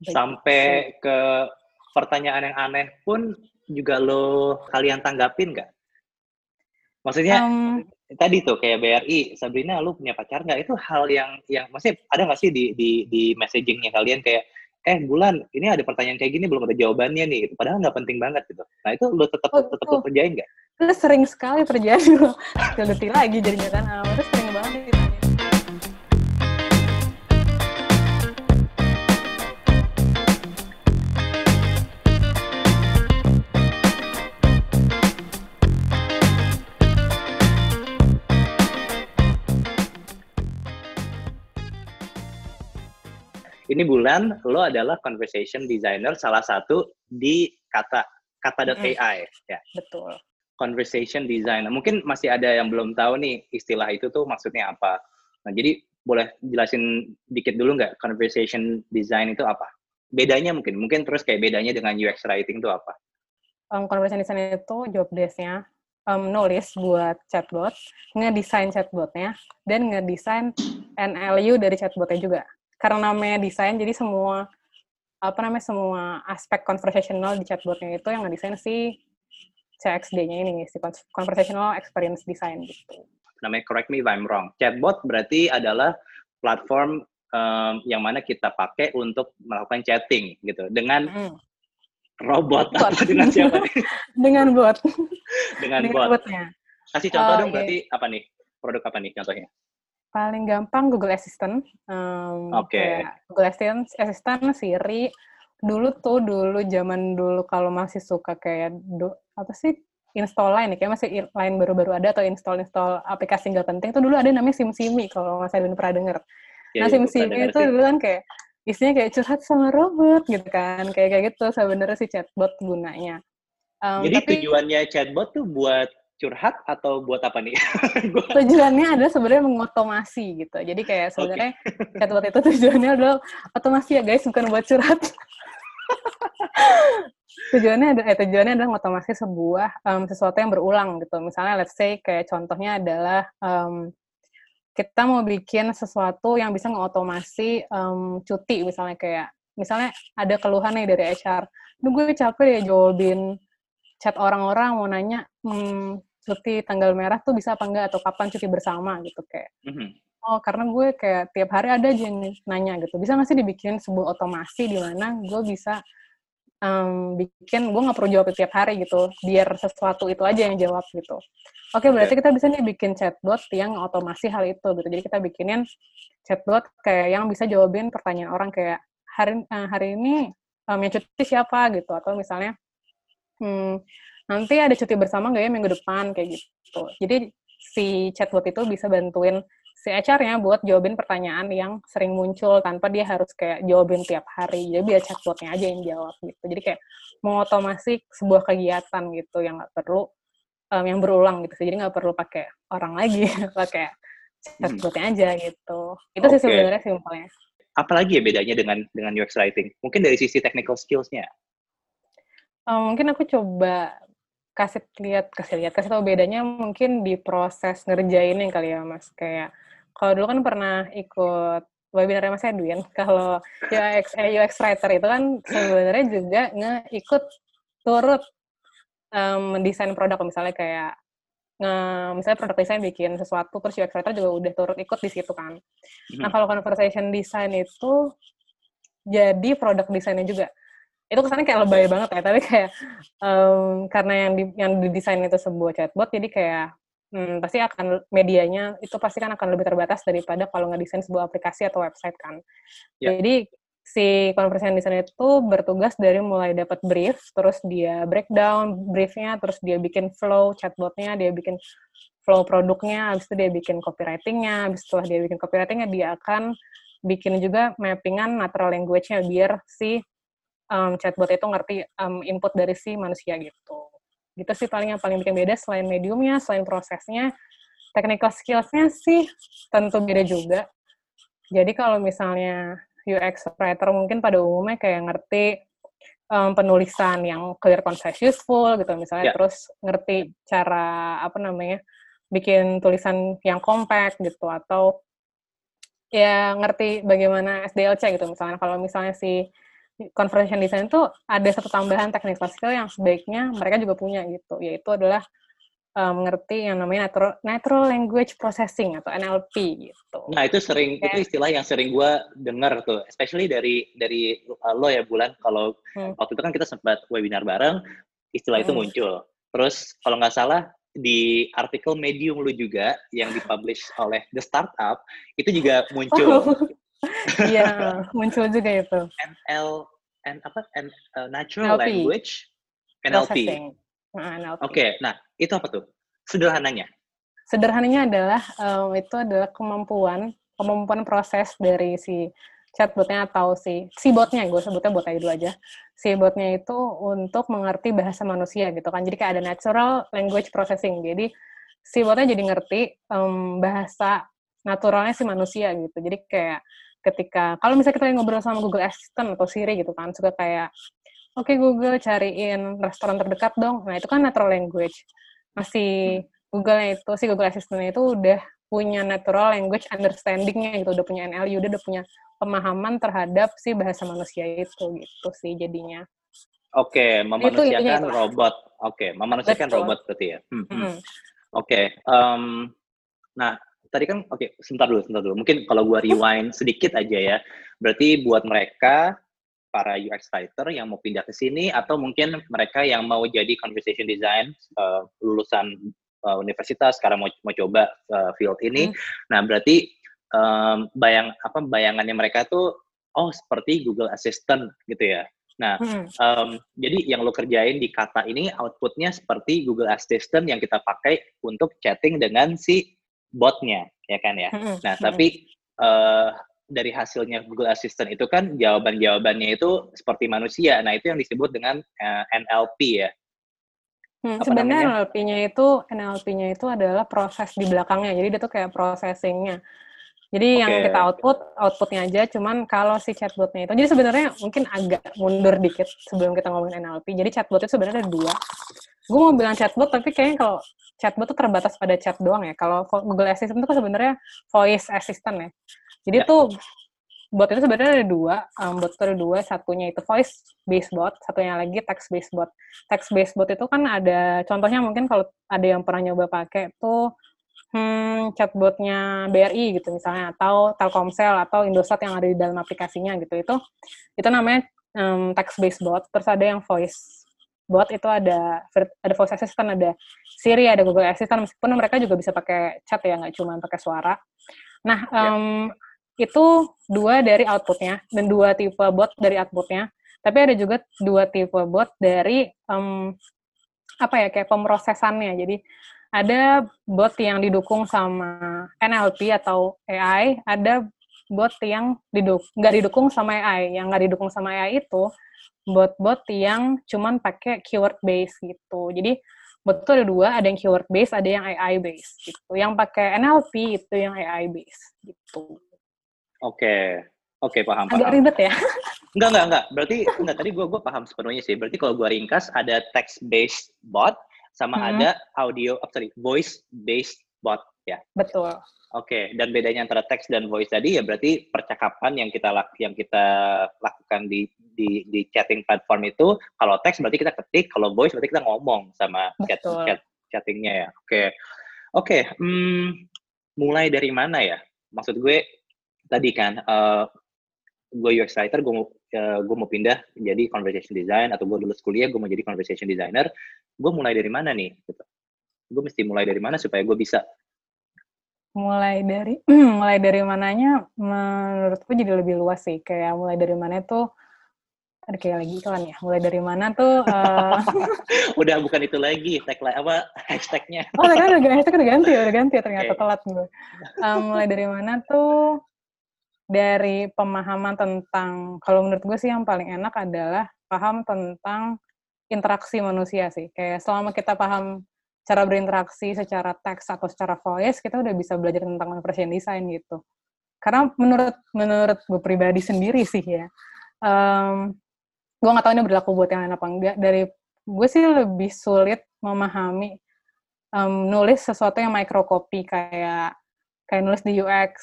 Sampai ke pertanyaan yang aneh pun juga lo kalian tanggapin nggak? Maksudnya um, tadi tuh kayak BRI, Sabrina, lu punya pacar nggak? Itu hal yang yang maksudnya ada nggak sih di di di messagingnya kalian kayak eh bulan ini ada pertanyaan kayak gini belum ada jawabannya nih gitu. padahal nggak penting banget gitu nah itu lo tetap oh, tetap oh. kerjain nggak itu sering sekali terjadi nggak lagi jadinya kan itu sering banget ditanya ini bulan lo adalah conversation designer salah satu di kata kata.ai mm. ya. Betul. Conversation designer. Mungkin masih ada yang belum tahu nih istilah itu tuh maksudnya apa. Nah, jadi boleh jelasin dikit dulu nggak conversation design itu apa? Bedanya mungkin, mungkin terus kayak bedanya dengan UX writing itu apa? Um, conversation design itu job desk-nya um, nulis buat chatbot, ngedesain chatbotnya, dan ngedesain NLU dari chatbotnya juga karena namanya desain jadi semua apa namanya semua aspek conversational di chatbotnya itu yang ngedesain si CXD-nya ini si conversational experience design gitu. Namanya correct me if I'm wrong. Chatbot berarti adalah platform um, yang mana kita pakai untuk melakukan chatting gitu dengan mm. robot bot. atau dengan siapa? dengan bot. dengan, dengan bot. Botnya. Kasih contoh oh, dong okay. berarti apa nih? Produk apa nih contohnya? Paling gampang Google Assistant. Um, Oke. Okay. Google Assistant, Assistant, Siri. Dulu tuh dulu zaman dulu kalau masih suka kayak do, apa sih install line kayak masih line baru-baru ada atau install install aplikasi nggak penting tuh dulu ada namanya SimSimi kalau nggak saya pernah denger. Ya, nah ya, SimSimi itu dulu kan kayak isinya kayak curhat sama robot gitu kan kayak kayak gitu sebenarnya si chatbot gunanya. Um, Jadi tapi, tujuannya chatbot tuh buat curhat atau buat apa nih? tujuannya adalah sebenarnya mengotomasi gitu. Jadi kayak sebenarnya okay. chatbot itu tujuannya adalah otomasi ya guys, bukan buat curhat. tujuannya ada eh, tujuannya adalah mengotomasi sebuah um, sesuatu yang berulang gitu. Misalnya let's say kayak contohnya adalah um, kita mau bikin sesuatu yang bisa mengotomasi um, cuti misalnya kayak misalnya ada keluhan nih dari HR. Duh gue capek ya jawabin chat orang-orang mau nanya hmm, cuti tanggal merah tuh bisa apa enggak? Atau kapan cuti bersama gitu kayak. Mm-hmm. oh karena gue kayak tiap hari ada aja yang nanya gitu. Bisa nggak sih dibikin sebuah otomasi di mana gue bisa um, bikin gue nggak perlu jawab tiap hari gitu biar sesuatu itu aja yang jawab gitu. Oke okay, berarti kita bisa nih bikin chatbot yang otomasi hal itu gitu. Jadi kita bikinin chatbot kayak yang bisa jawabin pertanyaan orang kayak hari uh, hari ini um, yang cuti siapa? gitu. Atau misalnya hmm, nanti ada cuti bersama nggak ya minggu depan kayak gitu. Jadi si chatbot itu bisa bantuin si HR-nya buat jawabin pertanyaan yang sering muncul tanpa dia harus kayak jawabin tiap hari. Jadi biar chatbotnya aja yang jawab gitu. Jadi kayak mengotomasi sebuah kegiatan gitu yang nggak perlu um, yang berulang gitu. Jadi nggak perlu pakai orang lagi, pakai chatbotnya aja gitu. Itu okay. sih sebenarnya simpelnya. Apalagi ya bedanya dengan dengan UX writing? Mungkin dari sisi technical skills-nya. Um, mungkin aku coba kasih lihat kasih lihat kasih tahu bedanya mungkin di proses ngerjainnya kali ya mas kayak kalau dulu kan pernah ikut webinar Mas Edwin kalau UX eh, UX writer itu kan sebenarnya juga ngeikut turut um, mendesain produk misalnya kayak nge, misalnya produk desain bikin sesuatu terus UX writer juga udah turut ikut di situ kan. Hmm. Nah kalau conversation design itu jadi produk desainnya juga itu kesannya kayak lebay banget ya tapi kayak um, karena yang di, yang didesain itu sebuah chatbot jadi kayak hmm, pasti akan medianya itu pasti kan akan lebih terbatas daripada kalau ngedesain sebuah aplikasi atau website kan yeah. jadi si conversation design itu bertugas dari mulai dapat brief terus dia breakdown briefnya terus dia bikin flow chatbotnya dia bikin flow produknya habis itu dia bikin copywritingnya habis setelah dia bikin copywritingnya dia akan bikin juga mappingan natural language-nya biar si um, chatbot itu ngerti um, input dari si manusia gitu. Gitu sih paling yang paling bikin beda selain mediumnya, selain prosesnya, technical skills-nya sih tentu beda juga. Jadi kalau misalnya UX writer mungkin pada umumnya kayak ngerti um, penulisan yang clear, concise, useful gitu misalnya, yeah. terus ngerti cara apa namanya bikin tulisan yang compact gitu atau ya ngerti bagaimana SDLC gitu misalnya kalau misalnya si conversation design itu ada satu tambahan technical skill yang sebaiknya mereka juga punya gitu, yaitu adalah um, mengerti yang namanya natural, natural language processing atau NLP gitu. Nah itu sering okay. itu istilah yang sering gue dengar tuh, especially dari dari uh, lo ya bulan kalau hmm. waktu itu kan kita sempat webinar bareng, istilah hmm. itu muncul. Terus kalau nggak salah di artikel Medium lu juga yang dipublish oleh The Startup itu juga muncul. Oh. Iya, muncul juga itu. NL, N apa? N, uh, natural NLP. Language NLP. Nah, NLP. Oke, okay, nah itu apa tuh? Sederhananya. Sederhananya adalah um, itu adalah kemampuan kemampuan proses dari si chatbotnya atau si si botnya gue sebutnya bot aja dulu aja si botnya itu untuk mengerti bahasa manusia gitu kan jadi kayak ada natural language processing jadi si botnya jadi ngerti um, bahasa naturalnya si manusia gitu jadi kayak ketika kalau misalnya kita ngobrol sama Google Assistant atau Siri gitu kan suka kayak oke okay, Google cariin restoran terdekat dong nah itu kan natural language masih Google itu si Google Assistant itu udah punya natural language understandingnya gitu udah punya NLU udah, udah punya pemahaman terhadap si bahasa manusia itu gitu sih jadinya. Oke, okay, memanusiakan robot. Oke, okay, memanusiakan Betul. robot berarti ya. Hmm, hmm. Oke, okay, um, nah tadi kan oke, okay, sebentar dulu, sebentar dulu. Mungkin kalau gua rewind sedikit aja ya. Berarti buat mereka para UX writer yang mau pindah ke sini atau mungkin mereka yang mau jadi conversation design uh, lulusan uh, universitas sekarang mau mau coba uh, field ini. Hmm. Nah, berarti um, bayang apa bayangannya mereka tuh oh seperti Google Assistant gitu ya. Nah, hmm. um, jadi yang lo kerjain di kata ini outputnya seperti Google Assistant yang kita pakai untuk chatting dengan si botnya, ya kan ya. Nah, tapi uh, dari hasilnya Google Assistant itu kan jawaban-jawabannya itu seperti manusia. Nah, itu yang disebut dengan uh, NLP ya. Hmm, sebenarnya NLP-nya itu NLP-nya itu adalah proses di belakangnya. Jadi dia tuh kayak processing-nya. Jadi okay. yang kita output, outputnya aja. Cuman kalau si chatbotnya itu, jadi sebenarnya mungkin agak mundur dikit sebelum kita ngomongin NLP. Jadi chatbot itu sebenarnya ada dua. Gue mau bilang chatbot, tapi kayaknya kalau chatbot itu terbatas pada chat doang ya. Kalau Google Assistant itu kan sebenarnya voice assistant ya. Jadi yeah. tuh bot itu sebenarnya ada dua. Um, bot itu ada dua. Satunya itu voice based bot, satunya lagi text based bot. Text based bot itu kan ada contohnya mungkin kalau ada yang pernah nyoba pakai tuh hmm, chatbotnya BRI gitu misalnya atau Telkomsel atau Indosat yang ada di dalam aplikasinya gitu. Itu itu namanya um, text based bot terus ada yang voice bot itu ada ada voice assistant ada Siri ada Google Assistant meskipun mereka juga bisa pakai chat ya nggak cuma pakai suara. Nah um, yeah. itu dua dari outputnya dan dua tipe bot dari outputnya. Tapi ada juga dua tipe bot dari um, apa ya kayak pemrosesannya. Jadi ada bot yang didukung sama NLP atau AI, ada bot yang diduk nggak didukung sama AI. Yang nggak didukung sama AI itu bot-bot yang cuman pakai keyword base gitu. Jadi bot itu ada dua, ada yang keyword base, ada yang AI base gitu. Yang pakai NLP itu yang AI base gitu. Oke. Oke, paham, paham. Agak ribet ya? Enggak, enggak, enggak. Berarti, enggak, tadi gue gua paham sepenuhnya sih. Berarti kalau gue ringkas, ada text-based bot, sama hmm. ada audio, oh, sorry, voice based bot ya. Betul. Oke, okay. dan bedanya antara teks dan voice tadi ya berarti percakapan yang kita yang kita lakukan di di di chatting platform itu kalau teks berarti kita ketik, kalau voice berarti kita ngomong sama chat, chat chattingnya ya. Oke, okay. oke, okay. hmm, mulai dari mana ya? Maksud gue tadi kan uh, gue UX writer, gue mau uh, gue mau pindah jadi conversation design atau gue lulus kuliah gue mau jadi conversation designer gue mulai dari mana nih gitu? Gue mesti mulai dari mana supaya gue bisa? Mulai dari mulai dari mananya menurutku jadi lebih luas sih. Kayak mulai dari mana itu ada kayak lagi iklan ya. Mulai dari mana tuh uh... udah bukan itu lagi tagline apa hashtagnya. Oh tagline udah hashtag udah ganti udah ganti ya ternyata okay. telat gue. Uh, mulai dari mana tuh dari pemahaman tentang kalau menurut gue sih yang paling enak adalah paham tentang interaksi manusia sih. Kayak selama kita paham cara berinteraksi secara teks atau secara voice, kita udah bisa belajar tentang conversion design gitu. Karena menurut menurut gue pribadi sendiri sih ya, um, gue nggak tahu ini berlaku buat yang lain apa enggak. Dari gue sih lebih sulit memahami um, nulis sesuatu yang microcopy kayak kayak nulis di UX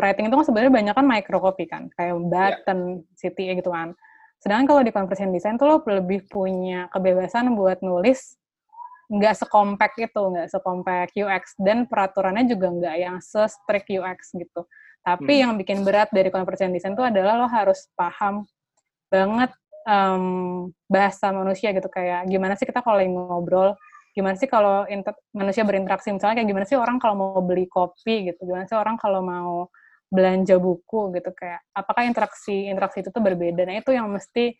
writing itu kan sebenarnya banyak kan microcopy kan, kayak button, yeah. city gitu kan Sedangkan kalau di conversion design tuh lo lebih punya kebebasan buat nulis nggak sekompak itu, nggak sekompak UX dan peraturannya juga nggak yang se-strict UX gitu. Tapi hmm. yang bikin berat dari conversion design itu adalah lo harus paham banget um, bahasa manusia gitu kayak gimana sih kita kalau ngobrol, gimana sih kalau manusia berinteraksi misalnya kayak gimana sih orang kalau mau beli kopi gitu, gimana sih orang kalau mau belanja buku gitu kayak apakah interaksi interaksi itu tuh berbeda. Nah itu yang mesti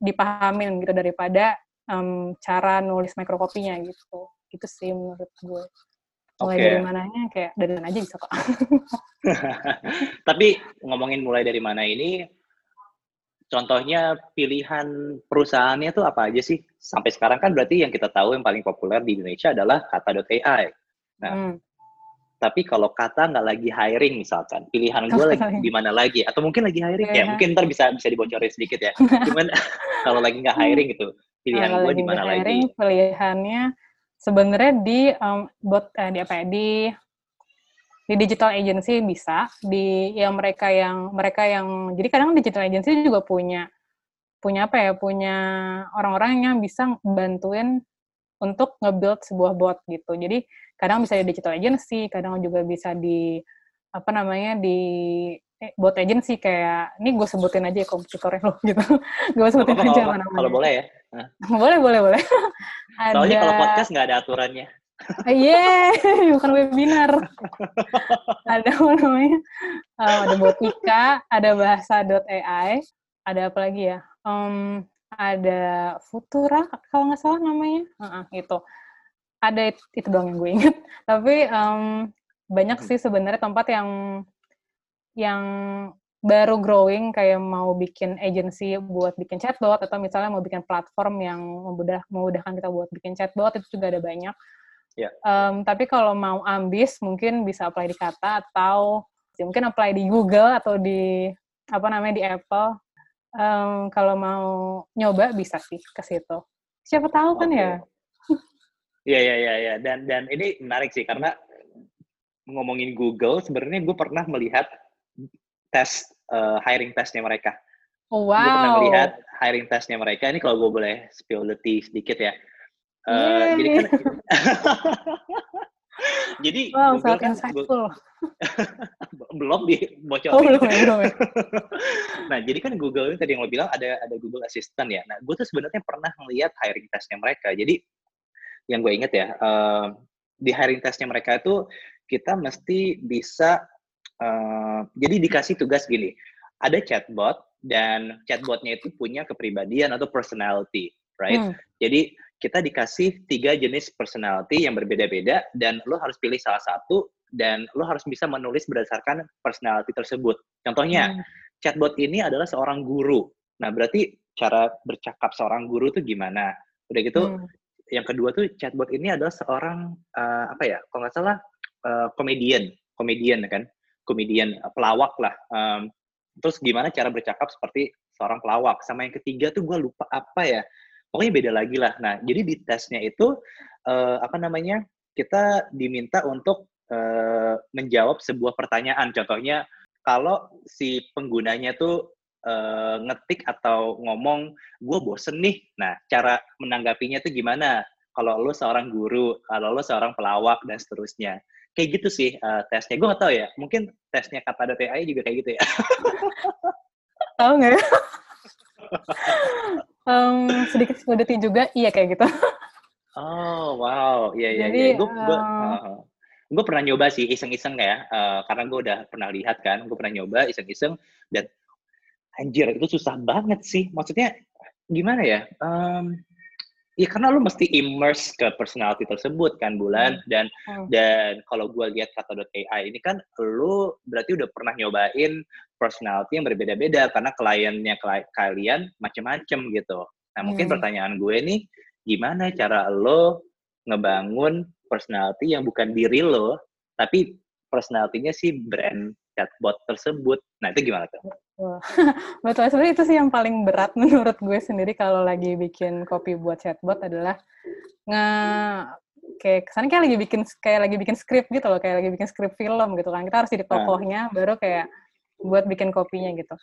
dipahamin gitu daripada um, cara nulis mikrokopinya gitu. Gitu sih menurut gue. Mulai okay. dari mananya kayak dari mana aja bisa kok. Tapi ngomongin mulai dari mana ini, contohnya pilihan perusahaannya tuh apa aja sih? Sampai sekarang kan berarti yang kita tahu yang paling populer di Indonesia adalah kata.ai. Nah, hmm. Tapi kalau kata nggak lagi hiring misalkan, pilihan gue lagi di mana lagi? Atau mungkin lagi hiring ya? Mungkin ntar bisa bisa dibocorin sedikit ya. Cuman kalau lagi nggak hiring gitu, pilihan gue di mana lagi? Pilihannya sebenarnya di um, buat eh, di apa ya di di digital agency bisa di yang mereka yang mereka yang jadi kadang digital agency juga punya punya apa ya punya orang-orang yang bisa bantuin untuk nge-build sebuah bot gitu. Jadi kadang bisa di digital agency kadang juga bisa di apa namanya di eh, bot agency. Kayak ini gue sebutin aja ya kompetitornya lo gitu. Gue sebutin oh, aja mana kalau boleh ya? Boleh boleh boleh. Soalnya ada... kalau podcast nggak ada aturannya. Iya, yeah, bukan webinar. ada apa namanya? Um, ada botika, ada bahasa.ai, ada apa lagi ya? Um, ada Futura, kalau nggak salah namanya. Uh -uh, itu. Ada itu, itu doang yang gue inget. Tapi um, banyak sih sebenarnya tempat yang yang baru growing kayak mau bikin agency buat bikin chatbot atau misalnya mau bikin platform yang memudah memudahkan kita buat bikin chatbot itu juga ada banyak. Yeah. Ya. Um, tapi kalau mau ambis mungkin bisa apply di Kata atau ya mungkin apply di Google atau di apa namanya di Apple. Um, kalau mau nyoba bisa sih ke situ. Siapa tahu kan ya. Iya iya iya ya. dan dan ini menarik sih karena ngomongin Google sebenarnya gue pernah melihat tes uh, hiring testnya mereka. Oh, wow. Gue pernah melihat hiring testnya mereka. Ini kalau gue boleh spill the tea sedikit ya. Uh, jadi kan jadi wow, Google kan Google, belum dibocorin. Oh, belum, belum. Ya. nah, jadi kan Google ini tadi yang lo bilang ada ada Google Assistant ya. Nah, gue tuh sebenarnya pernah melihat hiring testnya mereka. Jadi yang gue inget ya, uh, di hiring testnya mereka itu kita mesti bisa uh, jadi dikasih tugas gini. Ada chatbot dan chatbotnya itu punya kepribadian atau personality, right? Hmm. Jadi kita dikasih tiga jenis personality yang berbeda-beda dan lo harus pilih salah satu dan lo harus bisa menulis berdasarkan personality tersebut. Contohnya, hmm. chatbot ini adalah seorang guru. Nah, berarti cara bercakap seorang guru itu gimana? Udah gitu, hmm. yang kedua tuh chatbot ini adalah seorang uh, apa ya? Kalau nggak salah uh, komedian, komedian kan, komedian uh, pelawak lah. Um, terus gimana cara bercakap seperti seorang pelawak? Sama yang ketiga tuh gue lupa apa ya? Pokoknya beda lagi lah. Nah, jadi di tesnya itu uh, apa namanya kita diminta untuk uh, menjawab sebuah pertanyaan. Contohnya kalau si penggunanya tuh uh, ngetik atau ngomong, gue bosen nih. Nah, cara menanggapinya tuh gimana? Kalau lo seorang guru, kalau lo seorang pelawak dan seterusnya. Kayak gitu sih uh, tesnya. Gue gak tahu ya. Mungkin tesnya kata TAI juga kayak gitu ya. tahu nggak ya? um, sedikit sedikit juga iya kayak gitu. Oh wow, iya iya. Jadi ya. gue uh, gue pernah nyoba sih iseng-iseng ya, uh, karena gue udah pernah lihat kan, gue pernah nyoba iseng-iseng dan anjir itu susah banget sih. Maksudnya gimana ya? Um, ya karena lu mesti immerse ke personality tersebut kan bulan hmm. dan hmm. dan kalau gue lihat kata.ai ini kan lu berarti udah pernah nyobain personality yang berbeda-beda karena kliennya kalian macam-macam gitu. Nah mungkin hmm. pertanyaan gue nih gimana cara lo ngebangun personality yang bukan diri lo tapi personalitinya si brand chatbot tersebut. Nah itu gimana tuh? Betul, sebenarnya itu sih yang paling berat menurut gue sendiri kalau lagi bikin copy buat chatbot adalah nge kayak kesannya kayak lagi bikin kayak lagi bikin skrip gitu loh, kayak lagi bikin skrip film gitu kan. Kita harus jadi ah. tokohnya, baru kayak buat bikin kopinya gitu.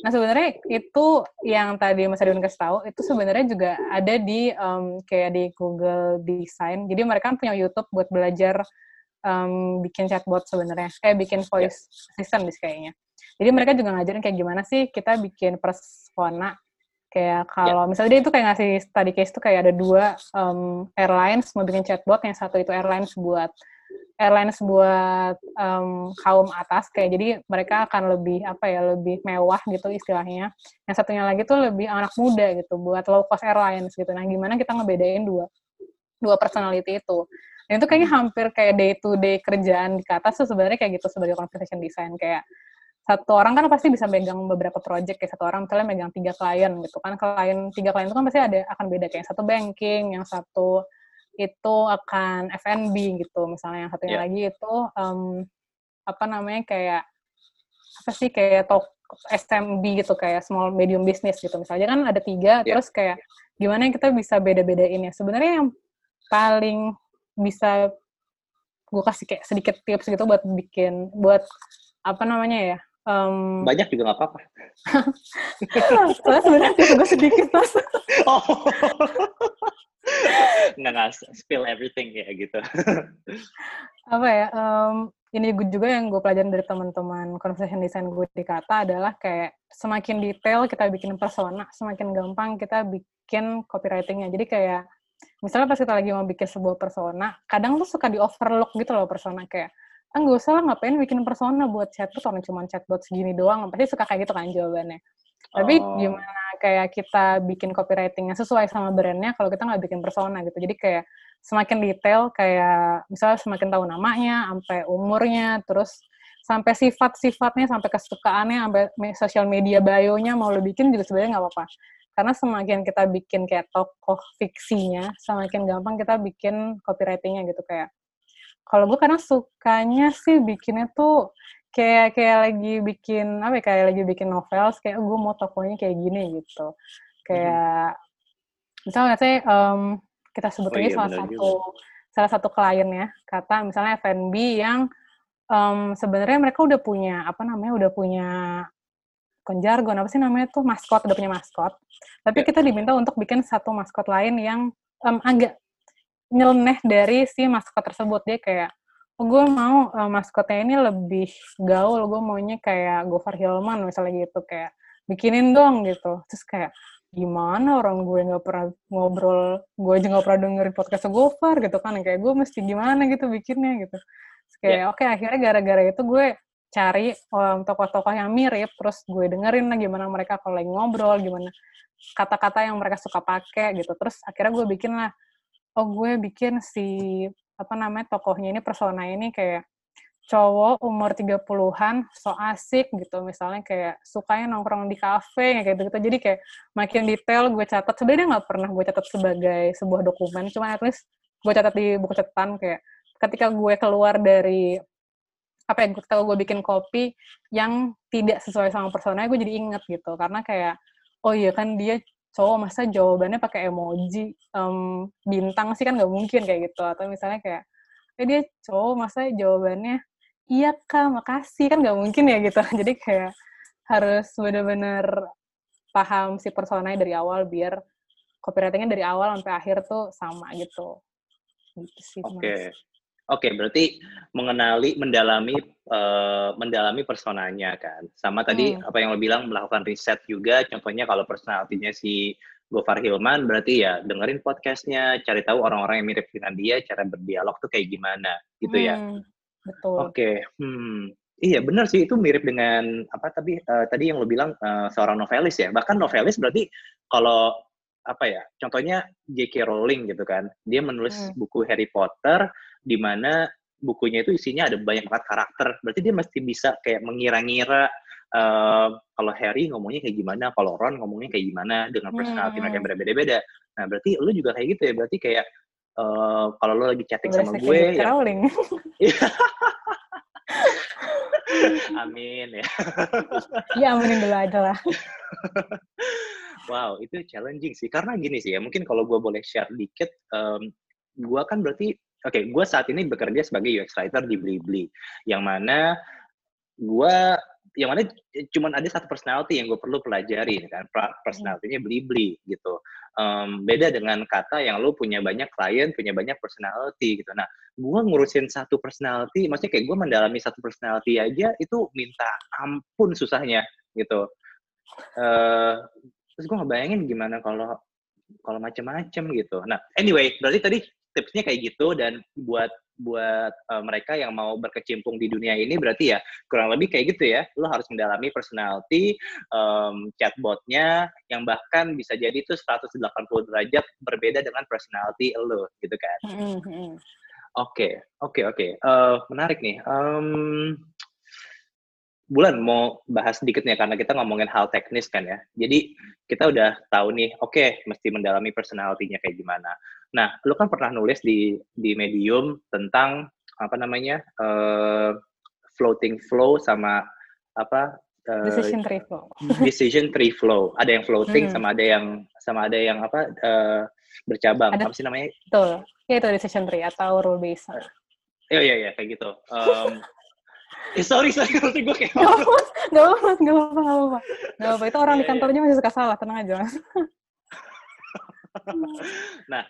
Nah sebenarnya itu yang tadi Mas Adun kasih tahu itu sebenarnya juga ada di um, kayak di Google Design. Jadi mereka kan punya YouTube buat belajar um, bikin chatbot sebenarnya, kayak bikin voice assistant sih kayaknya. Jadi mereka juga ngajarin kayak gimana sih kita bikin persona. Kayak kalau yeah. misalnya dia itu kayak ngasih study case tuh kayak ada dua um, airlines mau bikin chatbot. Yang satu itu airlines buat airlines buat um, kaum atas. Kayak jadi mereka akan lebih apa ya lebih mewah gitu istilahnya. Yang satunya lagi tuh lebih anak muda gitu buat low cost airlines gitu. Nah gimana kita ngebedain dua dua personality itu dan itu kayaknya hampir kayak day to day kerjaan di atas tuh sebenarnya kayak gitu sebagai conversation design. Kayak satu orang kan pasti bisa megang beberapa project kayak satu orang misalnya megang tiga klien gitu kan. Klien tiga klien itu kan pasti ada akan beda. Kayak satu banking yang satu itu akan FNB gitu misalnya. Yang satunya yeah. lagi itu um, apa namanya kayak apa sih kayak toko SMB gitu. Kayak small medium business gitu. Misalnya kan ada tiga yeah. terus kayak gimana yang kita bisa beda-bedain ya? Sebenarnya yang paling bisa gue kasih kayak sedikit tips gitu buat bikin buat apa namanya ya Um, Banyak juga nggak apa-apa. Soalnya sebenarnya gue sedikit mas. oh. nggak nggak spill everything ya gitu. apa ya? Um, ini juga yang gue pelajarin dari teman-teman conversation design gue di kata adalah kayak semakin detail kita bikin persona, semakin gampang kita bikin copywritingnya. Jadi kayak misalnya pas kita lagi mau bikin sebuah persona, kadang tuh suka di overlook gitu loh persona kayak ah nggak usah lah ngapain bikin persona buat chatbot orang cuma chatbot segini doang pasti suka kayak gitu kan jawabannya. Tapi oh. gimana kayak kita bikin copywritingnya sesuai sama brandnya kalau kita nggak bikin persona gitu. Jadi kayak semakin detail kayak misalnya semakin tahu namanya sampai umurnya terus sampai sifat-sifatnya sampai kesukaannya sampai sosial media bio-nya mau lo bikin juga sebenarnya nggak apa-apa karena semakin kita bikin kayak tokoh fiksinya semakin gampang kita bikin copywritingnya gitu kayak kalau gue karena sukanya sih bikinnya tuh kayak kayak lagi bikin apa ya, kayak lagi bikin novel kayak gue mau tokonya kayak gini gitu kayak hmm. misalnya saya um, kita sebut oh, iya, salah satu juga. salah satu klien ya kata misalnya F&B yang um, sebenarnya mereka udah punya apa namanya udah punya konjargon apa sih namanya tuh maskot udah punya maskot. Tapi yeah. kita diminta untuk bikin satu maskot lain yang um, agak nyeleneh dari si maskot tersebut. Dia kayak oh, gue mau uh, maskotnya ini lebih gaul gue maunya kayak Gofar Hilman misalnya gitu kayak bikinin dong gitu. Terus kayak gimana orang gue nggak pernah ngobrol gue aja nggak pernah dengerin podcast Gofar gitu kan. Kayak gue mesti gimana gitu bikinnya gitu. Terus kayak yeah. oke okay, akhirnya gara-gara itu gue cari um, tokoh-tokoh yang mirip terus gue dengerin lah gimana mereka kalau lagi ngobrol gimana kata-kata yang mereka suka pakai gitu. Terus akhirnya gue bikin lah oh gue bikin si apa namanya tokohnya ini persona ini kayak cowok umur 30-an so asik gitu. Misalnya kayak sukanya nongkrong di kafe kayak gitu, gitu jadi kayak makin detail gue catat. Sebenarnya nggak pernah gue catat sebagai sebuah dokumen cuma at least gue catat di buku catatan kayak ketika gue keluar dari apa ya ketika gue bikin kopi yang tidak sesuai sama persona gue jadi inget gitu. Karena kayak oh iya kan dia cowok masa jawabannya pakai emoji um, bintang sih kan nggak mungkin kayak gitu. Atau misalnya kayak eh dia cowok masa jawabannya iya kak makasih. Kan nggak mungkin ya gitu. Jadi kayak harus benar-benar paham si personanya dari awal biar copywritingnya dari awal sampai akhir tuh sama gitu. Gitu sih oke. Okay. Oke, okay, berarti mengenali, mendalami, uh, mendalami personanya kan. Sama tadi hmm. apa yang lo bilang melakukan riset juga. Contohnya kalau personalitinya si Gofar Hilman, berarti ya dengerin podcastnya, cari tahu orang-orang yang mirip dengan dia, cara berdialog tuh kayak gimana, gitu ya. hmm, ya. Betul. Oke, okay. hmm. Iya benar sih itu mirip dengan apa tadi uh, tadi yang lo bilang uh, seorang novelis ya. Bahkan novelis berarti kalau apa ya? Contohnya J.K. Rowling gitu kan. Dia menulis hmm. buku Harry Potter di mana bukunya itu isinya ada banyak banget karakter. Berarti dia mesti bisa kayak mengira-ngira uh, kalau Harry ngomongnya kayak gimana, kalau Ron ngomongnya kayak gimana dengan personality hmm. mereka yang berbeda-beda. Nah, berarti lu juga kayak gitu ya. Berarti kayak uh, kalau lu lagi chatting sama gue ya. Amin ya. ya aminin dulu aja lah. wow, itu challenging sih. Karena gini sih ya, mungkin kalau gue boleh share dikit, um, gue kan berarti Oke, okay, gue saat ini bekerja sebagai UX writer di Blibli, yang mana gue yang mana cuma ada satu personality yang gue perlu pelajari kan personalitinya beli-beli gitu. Um, beda dengan kata yang lo punya banyak klien punya banyak personality gitu. Nah gue ngurusin satu personality maksudnya kayak gue mendalami satu personality aja itu minta ampun susahnya gitu. Uh, terus gue ngebayangin gimana kalau kalau macam-macam gitu. Nah anyway berarti tadi tipsnya kayak gitu dan buat buat uh, mereka yang mau berkecimpung di dunia ini berarti ya kurang lebih kayak gitu ya. Lo harus mendalami personality um, chatbotnya yang bahkan bisa jadi itu 180 derajat berbeda dengan personality lo gitu kan. Oke oke oke. Eh, menarik nih. Um, Bulan mau bahas sedikit nih karena kita ngomongin hal teknis kan ya. Jadi kita udah tahu nih, oke, okay, mesti mendalami personality-nya kayak gimana. Nah, lu kan pernah nulis di di Medium tentang apa namanya uh, floating flow sama apa uh, decision tree flow. decision tree flow. Ada yang floating hmm. sama ada yang sama ada yang apa uh, bercabang. Ada, apa sih namanya? Betul. Ya itu decision tree atau rule based. Iya iya iya kayak gitu. Um, Eh, sorry, sorry, nanti gue kayak... Gak apa-apa, gak apa-apa, gak apa-apa, gak apa-apa. Itu orang di iya, iya. kantornya masih suka salah, tenang aja, Mas. nah,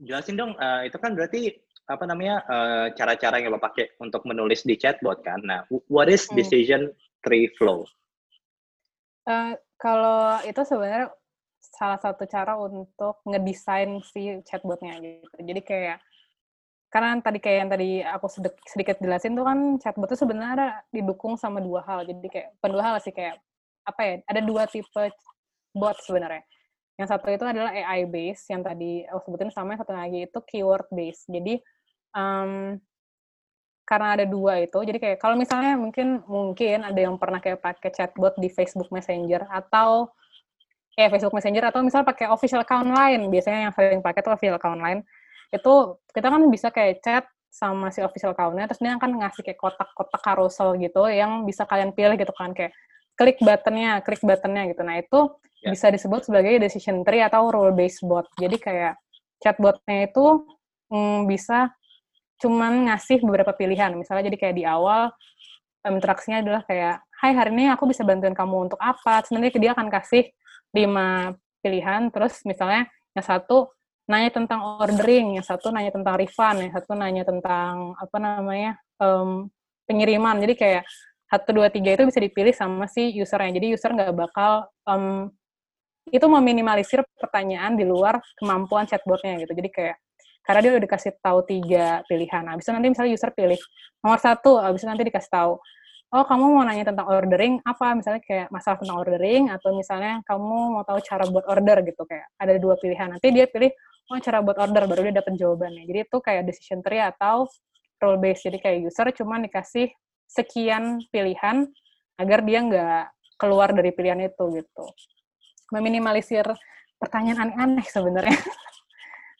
jelasin dong, uh, itu kan berarti apa namanya uh, cara-cara yang lo pakai untuk menulis di chatbot kan? Nah, what is hmm. decision tree flow? Uh, kalau itu sebenarnya salah satu cara untuk ngedesain si chatbotnya gitu. Jadi kayak karena tadi kayak yang tadi aku sedikit, jelasin tuh kan chatbot itu sebenarnya didukung sama dua hal. Jadi kayak bukan dua hal sih kayak apa ya? Ada dua tipe bot sebenarnya. Yang satu itu adalah AI based yang tadi aku sebutin sama yang satu lagi itu keyword based. Jadi um, karena ada dua itu, jadi kayak kalau misalnya mungkin mungkin ada yang pernah kayak pakai chatbot di Facebook Messenger atau kayak Facebook Messenger atau misalnya pakai official account lain, biasanya yang sering pakai itu official account lain itu kita kan bisa kayak chat sama si official account-nya, terus dia akan ngasih kayak kotak-kotak carousel gitu yang bisa kalian pilih gitu kan, kayak klik buttonnya, klik buttonnya gitu. Nah itu yeah. bisa disebut sebagai decision tree atau role based bot. Jadi kayak chatbotnya itu mm, bisa cuman ngasih beberapa pilihan. Misalnya jadi kayak di awal interaksinya adalah kayak, Hai hari ini aku bisa bantuin kamu untuk apa? Sebenarnya dia akan kasih lima pilihan, terus misalnya yang satu nanya tentang ordering, yang satu nanya tentang refund, yang satu nanya tentang apa namanya um, pengiriman. Jadi kayak satu dua tiga itu bisa dipilih sama si usernya. Jadi user nggak bakal um, itu meminimalisir pertanyaan di luar kemampuan chatbotnya gitu. Jadi kayak karena dia udah dikasih tahu tiga pilihan. Habis itu nanti misalnya user pilih nomor satu, habis itu nanti dikasih tahu oh kamu mau nanya tentang ordering apa? Misalnya kayak masalah tentang ordering atau misalnya kamu mau tahu cara buat order gitu kayak ada dua pilihan. Nanti dia pilih oh cara buat order baru dia dapat jawabannya. Jadi itu kayak decision tree atau role based jadi kayak user cuma dikasih sekian pilihan agar dia nggak keluar dari pilihan itu gitu. Meminimalisir pertanyaan aneh-aneh sebenarnya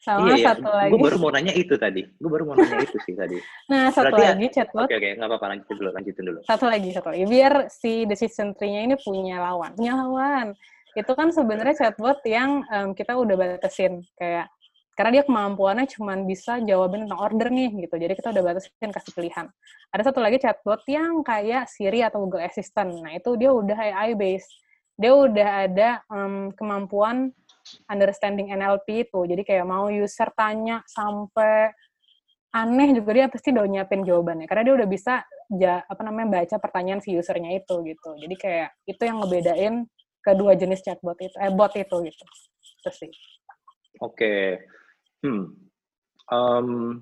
sama iya, satu iya. lagi gue baru mau nanya itu tadi gue baru mau nanya itu sih tadi nah satu Berarti lagi ya, chatbot oke oke nggak apa-apa lanjutin dulu lanjutin dulu satu lagi satu lagi biar si decision tree-nya ini punya lawan punya lawan itu kan sebenarnya chatbot yang um, kita udah batasin kayak karena dia kemampuannya cuma bisa jawabin tentang order nih gitu. Jadi kita udah batasin kasih pilihan. Ada satu lagi chatbot yang kayak Siri atau Google Assistant. Nah itu dia udah AI based. Dia udah ada um, kemampuan understanding NLP itu. Jadi kayak mau user tanya sampai aneh juga dia pasti udah nyiapin jawabannya. Karena dia udah bisa ja, apa namanya baca pertanyaan si usernya itu gitu. Jadi kayak itu yang ngebedain kedua jenis chatbot itu, eh bot itu gitu. Terus sih. Oke. Hmm. Um,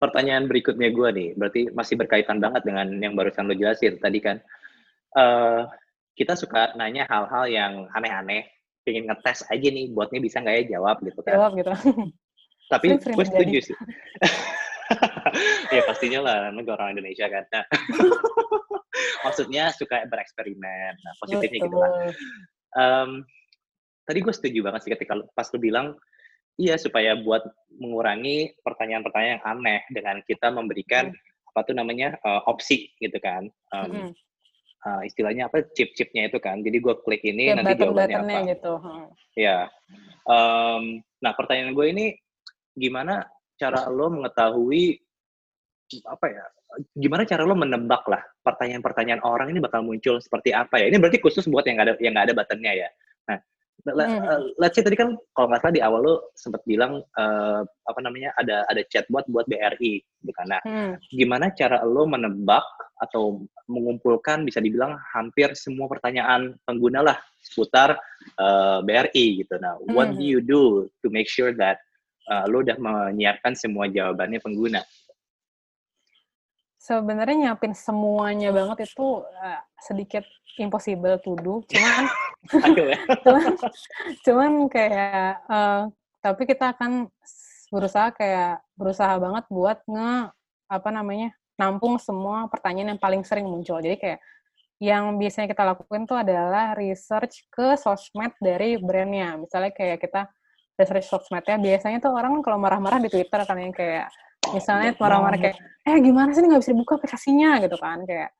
pertanyaan berikutnya gue nih, berarti masih berkaitan banget dengan yang barusan lo jelasin tadi kan. Uh, kita suka nanya hal-hal yang aneh-aneh, pengen ngetes aja nih, buatnya bisa nggak ya jawab gitu kan. Jawab gitu. Tapi gue setuju sih. ya pastinya lah, negara orang Indonesia kan. Nah, maksudnya suka bereksperimen, nah, positifnya gitu lah. Um, tadi gue setuju banget sih ketika pas lo bilang Iya, supaya buat mengurangi pertanyaan-pertanyaan yang aneh dengan kita memberikan hmm. apa tuh namanya uh, opsi gitu kan. Um, hmm. Uh, istilahnya apa chip-chipnya itu kan. Jadi gue klik ini ya, nanti jawabannya apa. Gitu. Hmm. Ya. Um, nah pertanyaan gue ini gimana cara lo mengetahui apa ya gimana cara lo menebak lah pertanyaan-pertanyaan orang ini bakal muncul seperti apa ya? Ini berarti khusus buat yang nggak ada yang nggak ada buttonnya ya. Nah, hmm. let's say tadi kan kalau nggak salah di awal lo sempat bilang uh, apa namanya ada ada chatbot buat BRI di sana. Hmm. Gimana cara lo menebak atau mengumpulkan bisa dibilang hampir semua pertanyaan pengguna lah seputar uh, BRI gitu. Nah, hmm. what do you do to make sure that uh, lo udah menyiapkan semua jawabannya pengguna? Sebenarnya nyiapin semuanya banget itu uh, sedikit impossible to do, cuman ya? cuman, cuman kayak uh, tapi kita akan berusaha kayak berusaha banget buat nge apa namanya nampung semua pertanyaan yang paling sering muncul. Jadi kayak yang biasanya kita lakukan tuh adalah research ke sosmed dari brandnya. Misalnya kayak kita research sosmednya, biasanya tuh orang kalau marah-marah di Twitter kan yang kayak misalnya marah-marah kayak eh gimana sih? Ini nggak bisa dibuka aplikasinya gitu kan kayak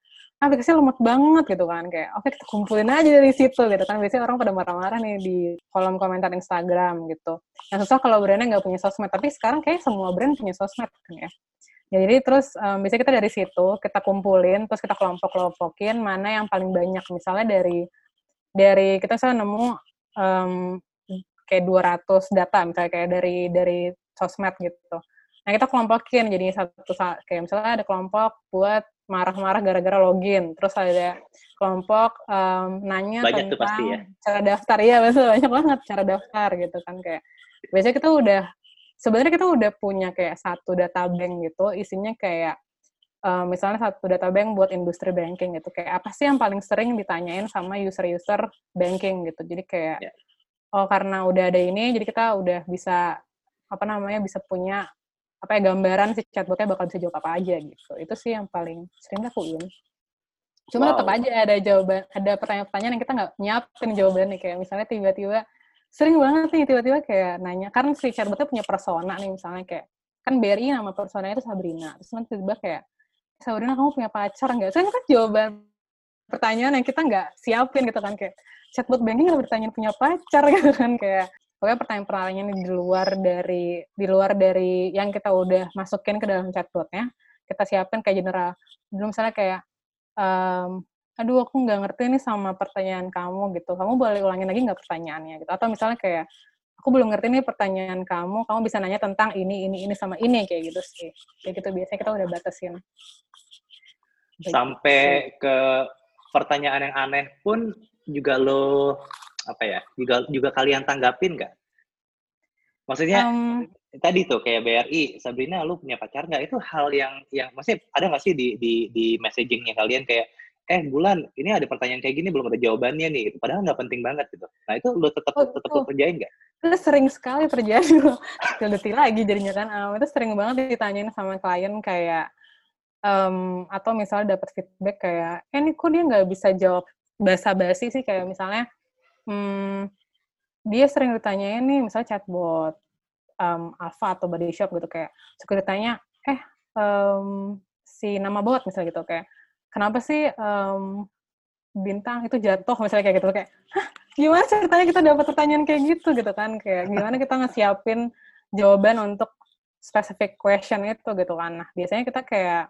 ah, aplikasinya lemot banget gitu kan kayak oke kita kumpulin aja dari situ gitu kan. Biasanya orang pada marah-marah nih di kolom komentar Instagram gitu. Yang susah kalau brandnya nggak punya sosmed tapi sekarang kayak semua brand punya sosmed kan ya. Ya jadi terus um, biasanya kita dari situ kita kumpulin terus kita kelompok-kelompokin mana yang paling banyak. Misalnya dari dari kita misalnya nemu um, kayak 200 data misalnya kayak dari dari sosmed gitu Nah, kita kelompokin jadi satu kayak misalnya ada kelompok buat marah-marah gara-gara login, terus ada kelompok um, nanya banyak tentang pasti ya. cara daftar ya, betul banyak banget cara daftar gitu kan kayak biasanya kita udah sebenarnya kita udah punya kayak satu data bank gitu, isinya kayak um, misalnya satu data bank buat industri banking gitu kayak apa sih yang paling sering ditanyain sama user-user banking gitu. Jadi kayak yeah. oh karena udah ada ini jadi kita udah bisa apa namanya bisa punya apa ya gambaran si chatbotnya bakal bisa jawab apa aja gitu. Itu sih yang paling sering lakuin. Cuma wow. tetap aja ada jawaban, ada pertanyaan-pertanyaan yang kita nggak nyiapin jawabannya kayak misalnya tiba-tiba sering banget nih tiba-tiba kayak nanya karena si chatbotnya punya persona nih misalnya kayak kan BRI nama personanya itu Sabrina terus nanti tiba-tiba kayak Sabrina kamu punya pacar nggak? Saya kan jawaban pertanyaan yang kita nggak siapin gitu kan kayak chatbot banking nggak bertanya punya pacar gitu kan kayak pokoknya pertanyaan-pertanyaan di luar dari di luar dari yang kita udah masukin ke dalam chatbotnya kita siapin kayak general. Dulu misalnya kayak um, aduh aku nggak ngerti ini sama pertanyaan kamu gitu. Kamu boleh ulangin lagi nggak pertanyaannya? Gitu. Atau misalnya kayak aku belum ngerti nih pertanyaan kamu kamu bisa nanya tentang ini ini ini sama ini kayak gitu sih. Kayak gitu biasanya kita udah batasin. Sampai ke pertanyaan yang aneh pun juga lo apa ya juga juga kalian tanggapin nggak? Maksudnya um, tadi tuh kayak BRI, Sabrina, lu punya pacar nggak? Itu hal yang yang maksudnya ada nggak sih di di di messagingnya kalian kayak eh bulan ini ada pertanyaan kayak gini belum ada jawabannya nih gitu. padahal nggak penting banget gitu nah itu lu tetap oh, tetap oh. kerjain nggak itu sering sekali terjadi loh detil lagi jadinya kan um, itu sering banget ditanyain sama klien kayak um, atau misalnya dapat feedback kayak eh ini kok dia nggak bisa jawab basa-basi sih kayak misalnya hmm, dia sering ditanyain nih misalnya chatbot um, Alpha atau Body Shop gitu kayak suka ditanya eh um, si nama bot misalnya gitu kayak kenapa sih um, bintang itu jatuh? misalnya kayak gitu kayak Hah, gimana ceritanya kita dapat pertanyaan kayak gitu? gitu kan kayak gimana kita ngesiapin jawaban untuk specific question itu? gitu kan. Nah biasanya kita kayak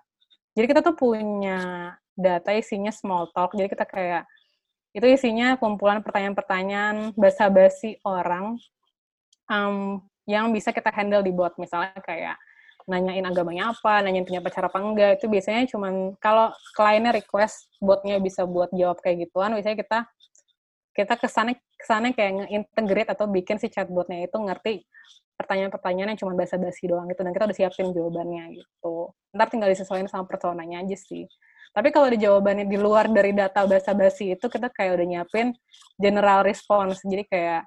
jadi kita tuh punya data isinya small talk jadi kita kayak itu isinya kumpulan pertanyaan-pertanyaan basa-basi orang um, yang bisa kita handle di bot. Misalnya kayak nanyain agamanya apa, nanyain punya pacar apa enggak. Itu biasanya cuman kalau kliennya request botnya bisa buat jawab kayak gituan, biasanya kita kita ke sana ke sana kayak nge-integrate atau bikin si chatbotnya itu ngerti pertanyaan-pertanyaan yang cuma basa-basi doang gitu dan kita udah siapin jawabannya gitu. Ntar tinggal disesuaikan sama personanya aja sih. Tapi kalau di jawabannya di luar dari data basa-basi itu kita kayak udah nyiapin general response. Jadi kayak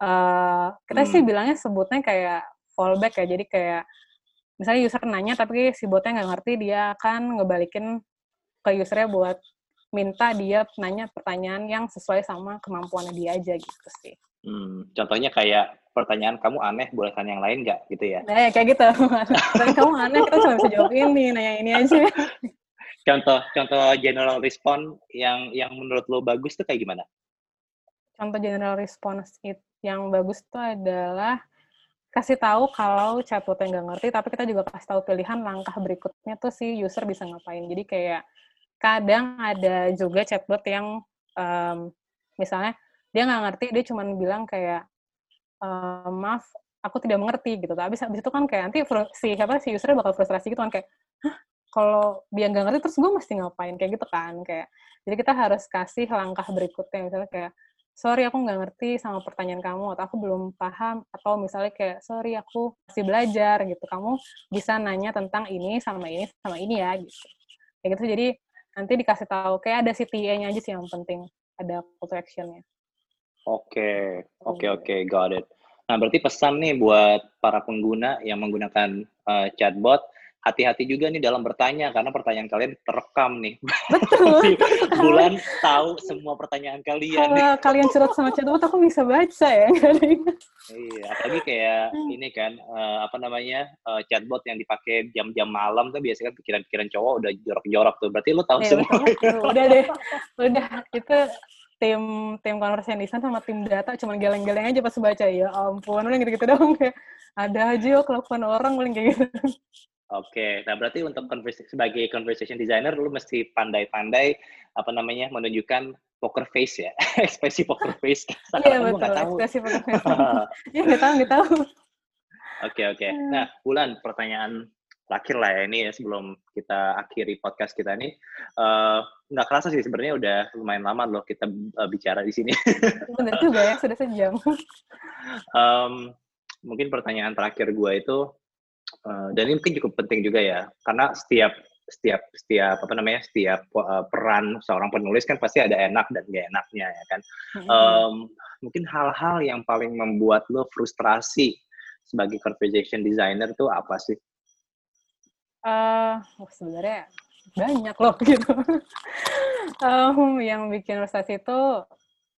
uh, kita hmm. sih bilangnya sebutnya kayak fallback ya. Jadi kayak misalnya user nanya tapi si botnya nggak ngerti, dia akan ngebalikin ke usernya buat minta dia nanya pertanyaan yang sesuai sama kemampuannya dia aja gitu sih. Hmm, contohnya kayak pertanyaan kamu aneh, boleh tanya yang lain nggak gitu ya? Nah, ya, kayak gitu. Pertanyaan kamu aneh, kita cuma bisa jawab ini, nanya ini aja contoh contoh general response yang yang menurut lo bagus tuh kayak gimana? Contoh general response it yang bagus tuh adalah kasih tahu kalau chatbot yang nggak ngerti, tapi kita juga kasih tahu pilihan langkah berikutnya tuh si user bisa ngapain. Jadi kayak kadang ada juga chatbot yang um, misalnya dia nggak ngerti, dia cuma bilang kayak ehm, maaf, aku tidak mengerti gitu. Tapi habis itu kan kayak nanti si siapa si user bakal frustrasi gitu kan kayak, kalau dia nggak ngerti terus gue mesti ngapain? Kayak gitu kan kayak jadi kita harus kasih langkah berikutnya. Misalnya kayak sorry aku nggak ngerti sama pertanyaan kamu atau aku belum paham atau misalnya kayak sorry aku masih belajar gitu. Kamu bisa nanya tentang ini sama ini sama ini ya gitu. Kayak gitu. Jadi nanti dikasih tahu kayak ada CTA-nya aja sih yang penting ada call to action-nya. Oke, oke, oke, got it. Nah, berarti pesan nih buat para pengguna yang menggunakan uh, chatbot, hati-hati juga nih dalam bertanya karena pertanyaan kalian terekam nih. Betul. Bulan tahu semua pertanyaan kalian. Kalau kalian curhat sama chatbot aku bisa baca ya. iya, apalagi kayak hmm. ini kan uh, apa namanya uh, chatbot yang dipakai jam-jam malam tuh biasanya kan pikiran-pikiran cowok udah jorok-jorok tuh. Berarti lu tahu ya, semua. udah deh. Udah itu tim tim conversation design sama tim data cuma geleng-geleng aja pas baca ya ampun udah gitu-gitu dong kayak ada aja yuk kelakuan orang paling kayak gitu Oke, nah berarti untuk conversation, sebagai conversation designer, lu mesti pandai-pandai apa namanya menunjukkan poker face ya, ekspresi poker face. Iya betul, tahu. ekspresi poker face. Iya nggak tahu, nggak tahu. Oke oke. Hmm. Nah, Bulan, pertanyaan terakhir lah ya ini ya sebelum kita akhiri podcast kita nih. Uh, nggak kerasa sih sebenarnya udah lumayan lama loh kita uh, bicara di sini. Benar juga ya, sudah sejam. um, mungkin pertanyaan terakhir gue itu Eh, dan ini mungkin cukup penting juga ya karena setiap setiap setiap apa namanya setiap uh, peran seorang penulis kan pasti ada enak dan gak enaknya ya kan mm-hmm. um, mungkin hal-hal yang paling membuat lo frustrasi sebagai conversation designer tuh apa sih? Uh, oh, sebenarnya banyak loh gitu. um, yang bikin frustasi itu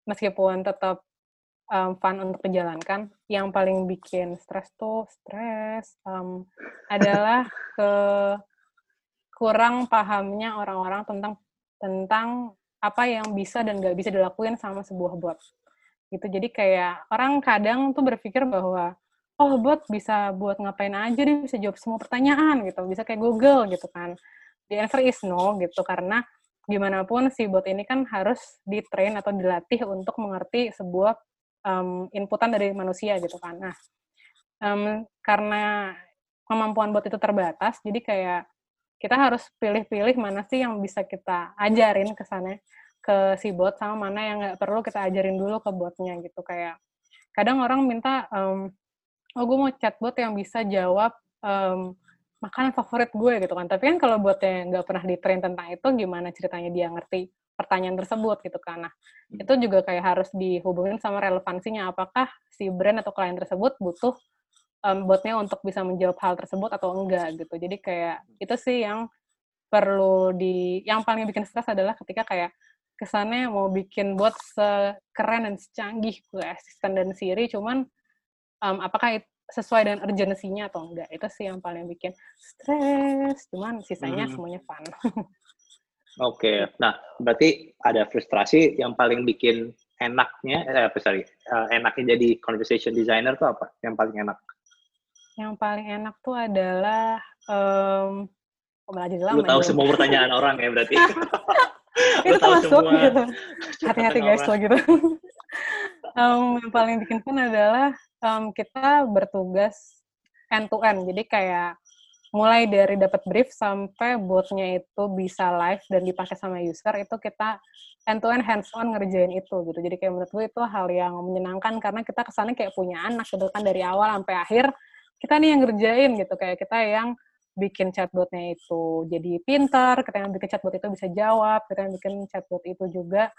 meskipun tetap um, fun untuk dijalankan. Yang paling bikin stres tuh stres um, adalah ke kurang pahamnya orang-orang tentang tentang apa yang bisa dan gak bisa dilakuin sama sebuah bot. Gitu. Jadi kayak orang kadang tuh berpikir bahwa oh bot bisa buat ngapain aja dia bisa jawab semua pertanyaan gitu, bisa kayak Google gitu kan. The answer is no gitu karena gimana pun si bot ini kan harus di-train atau dilatih untuk mengerti sebuah um, inputan dari manusia gitu kan. Nah, um, karena kemampuan bot itu terbatas, jadi kayak kita harus pilih-pilih mana sih yang bisa kita ajarin ke sana ke si bot sama mana yang nggak perlu kita ajarin dulu ke botnya gitu. Kayak kadang orang minta um, oh gue mau chatbot yang bisa jawab um, makanan favorit gue gitu kan. Tapi kan kalau botnya nggak pernah di train tentang itu gimana ceritanya dia ngerti pertanyaan tersebut gitu kan. Nah, hmm. itu juga kayak harus dihubungin sama relevansinya apakah si brand atau klien tersebut butuh um, botnya untuk bisa menjawab hal tersebut atau enggak gitu. Jadi kayak itu sih yang perlu di yang paling bikin stres adalah ketika kayak kesannya mau bikin bot sekeren dan secanggih gue asisten dan Siri cuman um, apakah itu sesuai dengan urgensinya atau enggak itu sih yang paling bikin stres cuman sisanya hmm. semuanya fun Oke, okay. nah berarti ada frustrasi yang paling bikin enaknya, eh, apa sorry, uh, enaknya jadi conversation designer tuh apa? Yang paling enak? Yang paling enak tuh adalah, um, oh, malah jadi lama. Lu tahu semua pertanyaan orang ya berarti? Itu masuk gitu. Hati-hati guys lo gitu. um, yang paling bikin fun adalah um, kita bertugas end to end. Jadi kayak mulai dari dapat brief sampai botnya itu bisa live dan dipakai sama user itu kita end to end hands on ngerjain itu gitu jadi kayak menurut gue itu hal yang menyenangkan karena kita kesannya kayak punya anak gitu kan dari awal sampai akhir kita nih yang ngerjain gitu kayak kita yang bikin chatbotnya itu jadi pintar kita yang bikin chatbot itu bisa jawab kita yang bikin chatbot itu juga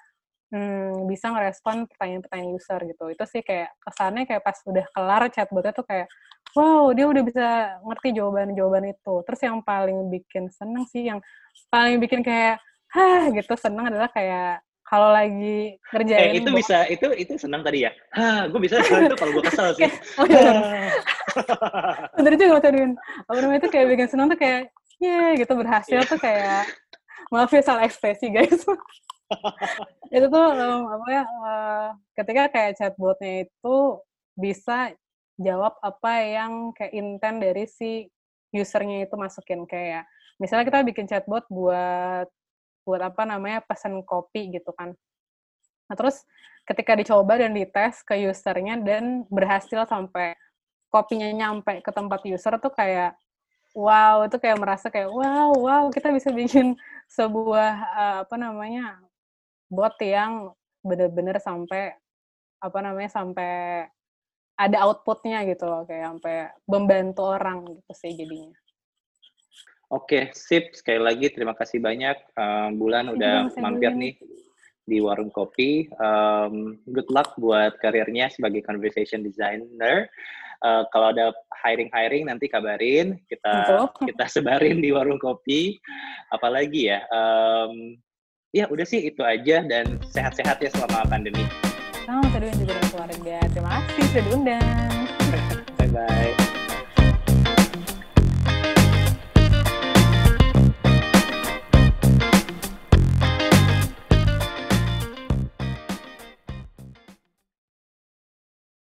hmm, bisa ngerespon pertanyaan-pertanyaan user gitu. Itu sih kayak kesannya kayak pas udah kelar chatbotnya tuh kayak, wow dia udah bisa ngerti jawaban-jawaban itu. Terus yang paling bikin seneng sih, yang paling bikin kayak, hah gitu seneng adalah kayak kalau lagi kerjain eh, itu bisa itu itu senang tadi ya? Hah gue bisa itu kalau gue kesel sih. Oh, iya. bener juga tadi apa namanya itu kayak bikin senang tuh kayak yeah gitu berhasil tuh kayak maaf ya salah ekspresi guys. Itu tuh um, apa ya uh, ketika kayak chatbotnya itu bisa jawab apa yang kayak intent dari si usernya itu masukin kayak misalnya kita bikin chatbot buat buat apa namanya pesan kopi gitu kan. Nah terus ketika dicoba dan dites ke usernya dan berhasil sampai kopinya nyampe ke tempat user tuh kayak wow itu kayak merasa kayak wow wow kita bisa bikin sebuah uh, apa namanya bot yang bener-bener sampai apa namanya sampai ada outputnya gitu loh kayak sampai membantu orang gitu sih jadinya. Oke, sip. Sekali lagi terima kasih banyak um, Bulan udah ya, mampir nih di warung kopi. Um, good luck buat karirnya sebagai conversation designer. Uh, kalau ada hiring-hiring nanti kabarin, kita Betul. kita sebarin di warung kopi. Apalagi ya, um, ya udah sih itu aja dan sehat-sehat ya selama pandemi. Sama, oh, juga Terima kasih sudah diundang. Bye-bye.